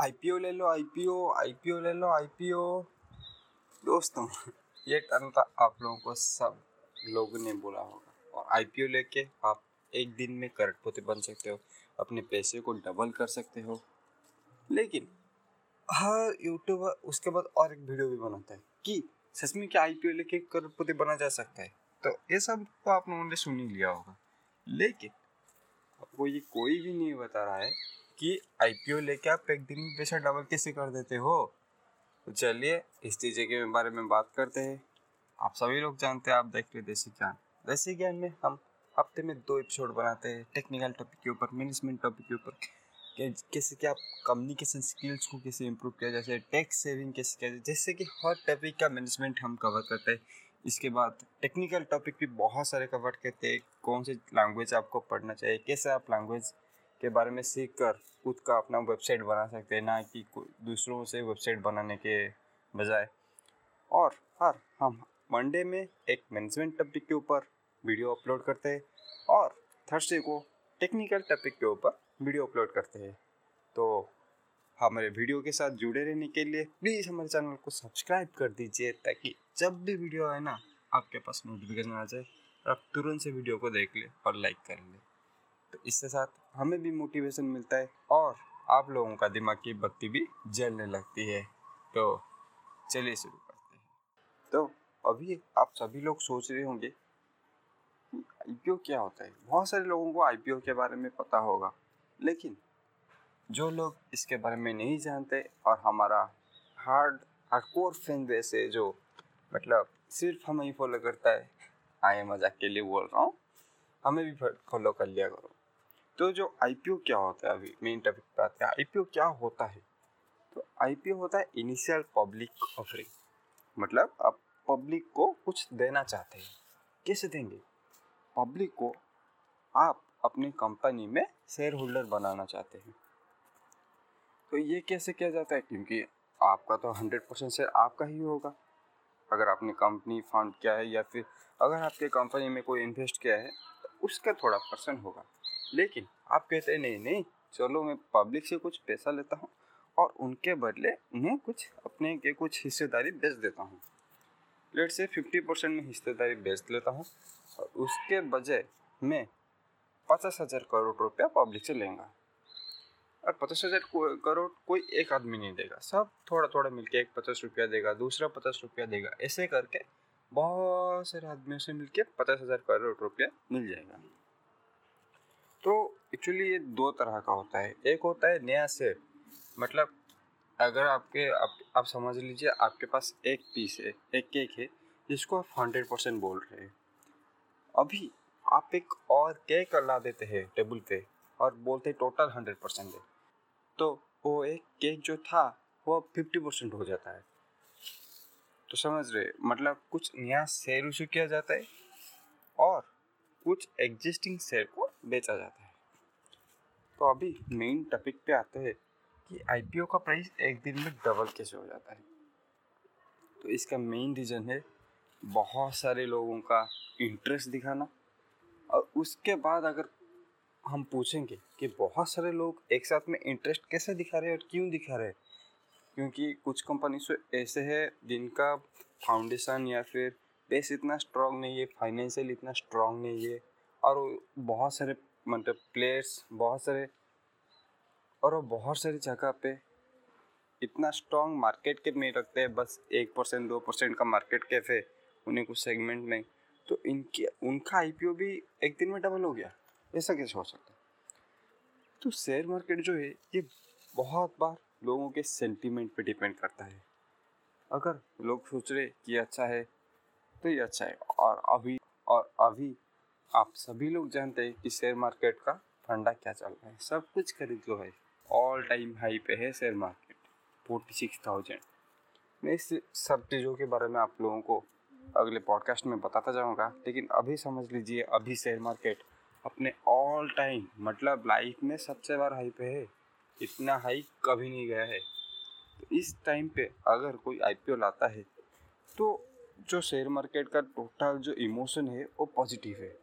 IPO ले लो, IPO IPO ले लो, IPO. दोस्तों, ये टर्म था आप लोगों को, सब लोगों ने बोला होगा। और आईपीओ लेके आप एक दिन में करोड़पति बन सकते हो, अपने पैसे को डबल कर सकते हो। लेकिन, हर यूट्यूबर उसके बाद और एक वीडियो भी बनाता है कि सच में क्या आईपीओ लेके करोड़पति बना जा सकता है। तो ये सब तो आप लोगों ने सुन ही लिया होगा। लेकिन आपको ये कोई भी नहीं बता रहा है कि आईपीओ लेके आप एक दिन में पैसा डबल कैसे कर देते हो? तो चलिए, इस चीज़ के बारे में बात करते हैं। आप सभी लोग जानते हैं, आप देख रहे देसी ज्ञान। देसी ज्ञान में हम हफ़्ते में दो एपिसोड बनाते हैं। टेक्निकल टॉपिक के ऊपर मैनेजमेंट टॉपिक के ऊपर। कैसे कि आप कम्युनिकेशन स्किल्स को कैसे इम्प्रूव किया जैसे टैक्स सेविंग कैसे किया जाए, जैसे कि हर टॉपिक का मैनेजमेंट हम कवर करते हैं। इसके बाद टेक्निकल टॉपिक भी बहुत सारे कवर करते हैं। कौन सी लैंग्वेज आपको पढ़ना चाहिए, कैसे आप लैंग्वेज के बारे में सीख कर खुद का अपना वेबसाइट बना सकते हैं, ना कि दूसरों से वेबसाइट बनाने के बजाय। और हर, हम मंडे में एक मैनेजमेंट टॉपिक के ऊपर वीडियो अपलोड करते हैं और थर्सडे को टेक्निकल टॉपिक के ऊपर वीडियो अपलोड करते हैं। तो हमारे वीडियो के साथ जुड़े रहने के लिए प्लीज़ हमारे चैनल को सब्सक्राइब कर दीजिए ताकि जब भी वीडियो आए ना, आपके पास नोटिफिकेशन आ जाए, आप तुरंत से वीडियो को देख ले और लाइक कर ले। तो इसके साथ हमें भी मोटिवेशन मिलता है और आप लोगों का दिमाग की बत्ती भी जलने लगती है। तो चलिए शुरू करते हैं। तो अभी आप सभी लोग सोच रहे होंगे आईपीओ क्या होता है? बहुत सारे लोगों को आईपीओ के बारे में पता होगा, लेकिन जो लोग इसके बारे में नहीं जानते और हमारा हार्ड हार्डकोर फ़ैन है जो मतलब सिर्फ़ हमें ही फॉलो करता है, आए मज़ाक के लिए बोल रहा हूँ, हमें भी फॉलो कर लिया करो। तो जो आईपीओ क्या होता है अभी? मेन टॉपिक पे आते हैं। आईपीओ क्या होता है? तो आईपीओ होता है इनिशियल पब्लिक ऑफरिंग मतलब आप पब्लिक को कुछ देना चाहते हैं। कैसे देंगे? पब्लिक को आप अपनी कंपनी में शेयर होल्डर बनाना चाहते हैं। तो ये कैसे किया जाता है? क्योंकि आपका तो हंड्रेड परसेंट शेयर आपका ही होगा। अगर आपने कंपनी फाउंड किया है या फिर अगर आपके कंपनी में कोई इन्वेस्ट किया है तो उसका थोड़ा परसेंट होगा। लेकिन आप कहते हैं, नहीं नहीं, चलो मैं पब्लिक से कुछ पैसा लेता हूँ और उनके बदले उन्हें कुछ अपने के कुछ हिस्सेदारी बेच देता हूँ। लेट से फिफ्टी परसेंट में हिस्सेदारी बेच लेता हूँ और उसके बजाय मैं पचास हज़ार करोड़ रुपया पब्लिक से लेंगे। और पचास हज़ार करोड़ कोई एक आदमी नहीं देगा। सब थोड़ा थोड़ा मिलके एक पचास रुपया देगा, दूसरा पचास रुपया देगा। ऐसे करके बहुत सारे आदमियों से मिलके पचास हज़ार करोड़ रुपया मिल जाएगा। तो एक्चुअली ये दो तरह का होता है। एक होता है नया शेयर मतलब अगर आपके आप, आप समझ लीजिए आपके पास एक पीस है एक केक है जिसको आप हंड्रेड परसेंट बोल रहे हैं। अभी आप एक और केक ला देते हैं टेबल पे और बोलते टोटल हंड्रेड परसेंट है। तो वो एक केक जो था वो फिफ्टी परसेंट हो जाता है। तो समझ रहे मतलब कुछ नया शेयर इशू किया जाता है और कुछ एग्जिस्टिंग शेयर को बेचा जाता है। तो अभी मेन टॉपिक पे आते हैं कि आईपीओ का प्राइस एक दिन में डबल कैसे हो जाता है। तो इसका मेन रीज़न है बहुत सारे लोगों का इंटरेस्ट दिखाना। और उसके बाद अगर हम पूछेंगे कि बहुत सारे लोग एक साथ में इंटरेस्ट कैसे दिखा रहे हैं और क्यों दिखा रहे हैं। क्योंकि कुछ कंपनी ऐसे है जिनका फाउंडेशन या फिर बेस इतना स्ट्रॉन्ग नहीं है फाइनेंशियल इतना स्ट्रॉन्ग नहीं है। और बहुत सारे मतलब प्लेयर्स बहुत सारे और वो बहुत सारी जगह पे इतना स्ट्रॉन्ग मार्केट कैप नहीं रखते हैं, बस एक परसेंट दो परसेंट का मार्केट कैप है उन्हें कुछ सेगमेंट में। तो इनके, उनका आईपीओ भी एक दिन में डबल हो गया, ऐसा कैसे हो सकता तो शेयर मार्केट जो है, ये बहुत बार लोगों के सेंटीमेंट पे डिपेंड करता है। अगर लोग सोच रहे कि अच्छा है तो ये अच्छा है। और अभी और अभी आप सभी लोग जानते हैं कि शेयर मार्केट का फंडा क्या चल रहा है। सब कुछ खरीद लो भाई। ऑल टाइम हाई पे है share market. Forty six thousand मैं इस सब चीज़ों के बारे में आप लोगों को अगले पॉडकास्ट में बताता जाऊँगा। लेकिन अभी समझ लीजिए, अभी शेयर मार्केट अपने ऑल टाइम मतलब लाइफ में सबसे बार हाई पे है। इतना हाई कभी नहीं गया है। तो इस टाइम पे अगर कोई आई लाता है तो जो शेयर मार्केट का टोटल जो इमोशन है, वो पॉजिटिव है।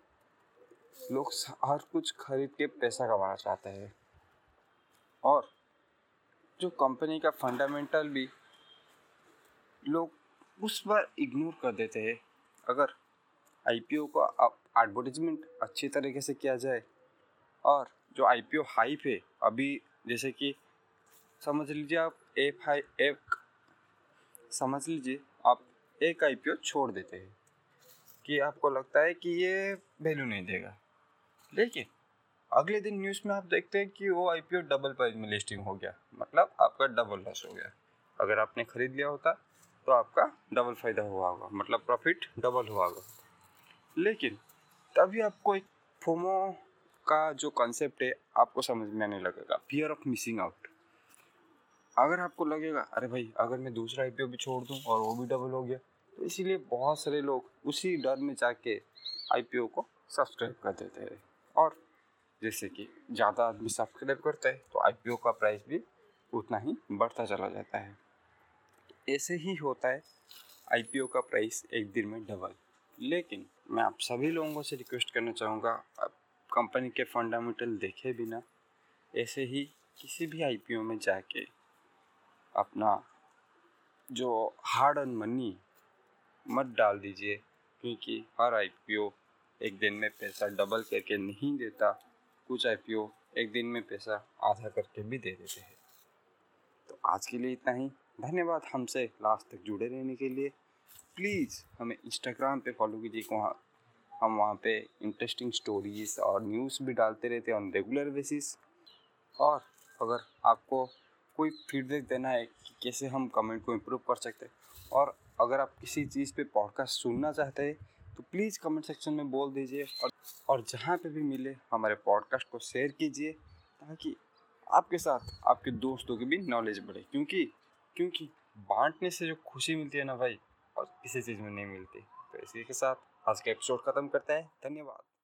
लोग हर कुछ खरीद के पैसा कमाना चाहते हैं। और जो कंपनी का फंडामेंटल भी लोग उस पर इग्नोर कर देते हैं। अगर आईपीओ का एडवर्टीजमेंट अच्छी तरीके से किया जाए और जो आईपीओ हाइप है, अभी जैसे कि समझ लीजिए आप एफ़ हाई एक समझ लीजिए आप एक आईपीओ छोड़ देते हैं कि आपको लगता है कि ये वैल्यू नहीं देगा। लेकिन अगले दिन न्यूज़ में आप देखते हैं कि वो आईपीओ डबल प्राइस में लिस्टिंग हो गया। मतलब आपका डबल लॉस हो गया। अगर आपने खरीद लिया होता तो आपका डबल फ़ायदा हुआ होगा। मतलब प्रॉफिट डबल हुआ होगा। लेकिन, तभी आपको एक फोमो का जो कॉन्सेप्ट है, आपको समझ में आने लगेगा। फियर ऑफ़ मिसिंग आउट अगर आपको लगेगा, अरे भाई, अगर मैं दूसरा आईपीओ भी छोड़ दूँ और वो भी डबल हो गया तो इसीलिए बहुत सारे लोग उसी डर में जाके आईपीओ को सब्सक्राइब कर देते हैं। और जैसे कि ज़्यादा आदमी सब्सक्राइब करता है तो आईपीओ का प्राइस भी उतना ही बढ़ता चला जाता है। ऐसे ही होता है आईपीओ का प्राइस एक दिन में डबल लेकिन मैं आप सभी लोगों से रिक्वेस्ट करना चाहूँगा, आप कंपनी के फंडामेंटल देखे बिना, ऐसे ही किसी भी आईपीओ में जाके अपना जो हार्ड अर्न मनी मत डाल दीजिए, क्योंकि हर आईपीओ एक दिन में पैसा डबल करके नहीं देता, कुछ आईपीओ एक दिन में पैसा आधा करके भी दे देते हैं। तो आज के लिए इतना ही। धन्यवाद हमसे लास्ट तक जुड़े रहने के लिए। प्लीज़ हमें इंस्टाग्राम पे फॉलो कीजिए वहाँ हम वहाँ पे इंटरेस्टिंग स्टोरीज और न्यूज़ भी डालते रहते हैं ऑन रेगुलर बेसिस और अगर आपको कोई फीडबैक देना है कि कैसे हम कमेंट को इम्प्रूव कर सकते हैं, और अगर आप किसी चीज़ पे पॉडकास्ट सुनना चाहते हैं तो प्लीज़ कमेंट सेक्शन में बोल दीजिए और और जहाँ पे भी मिले हमारे पॉडकास्ट को शेयर कीजिए ताकि आपके साथ आपके दोस्तों की भी नॉलेज बढ़े। क्योंकि क्योंकि बांटने से जो खुशी मिलती है ना भाई, और किसी चीज़ में नहीं मिलती। तो इसी के साथ आज का एपिसोड ख़त्म करते हैं। धन्यवाद।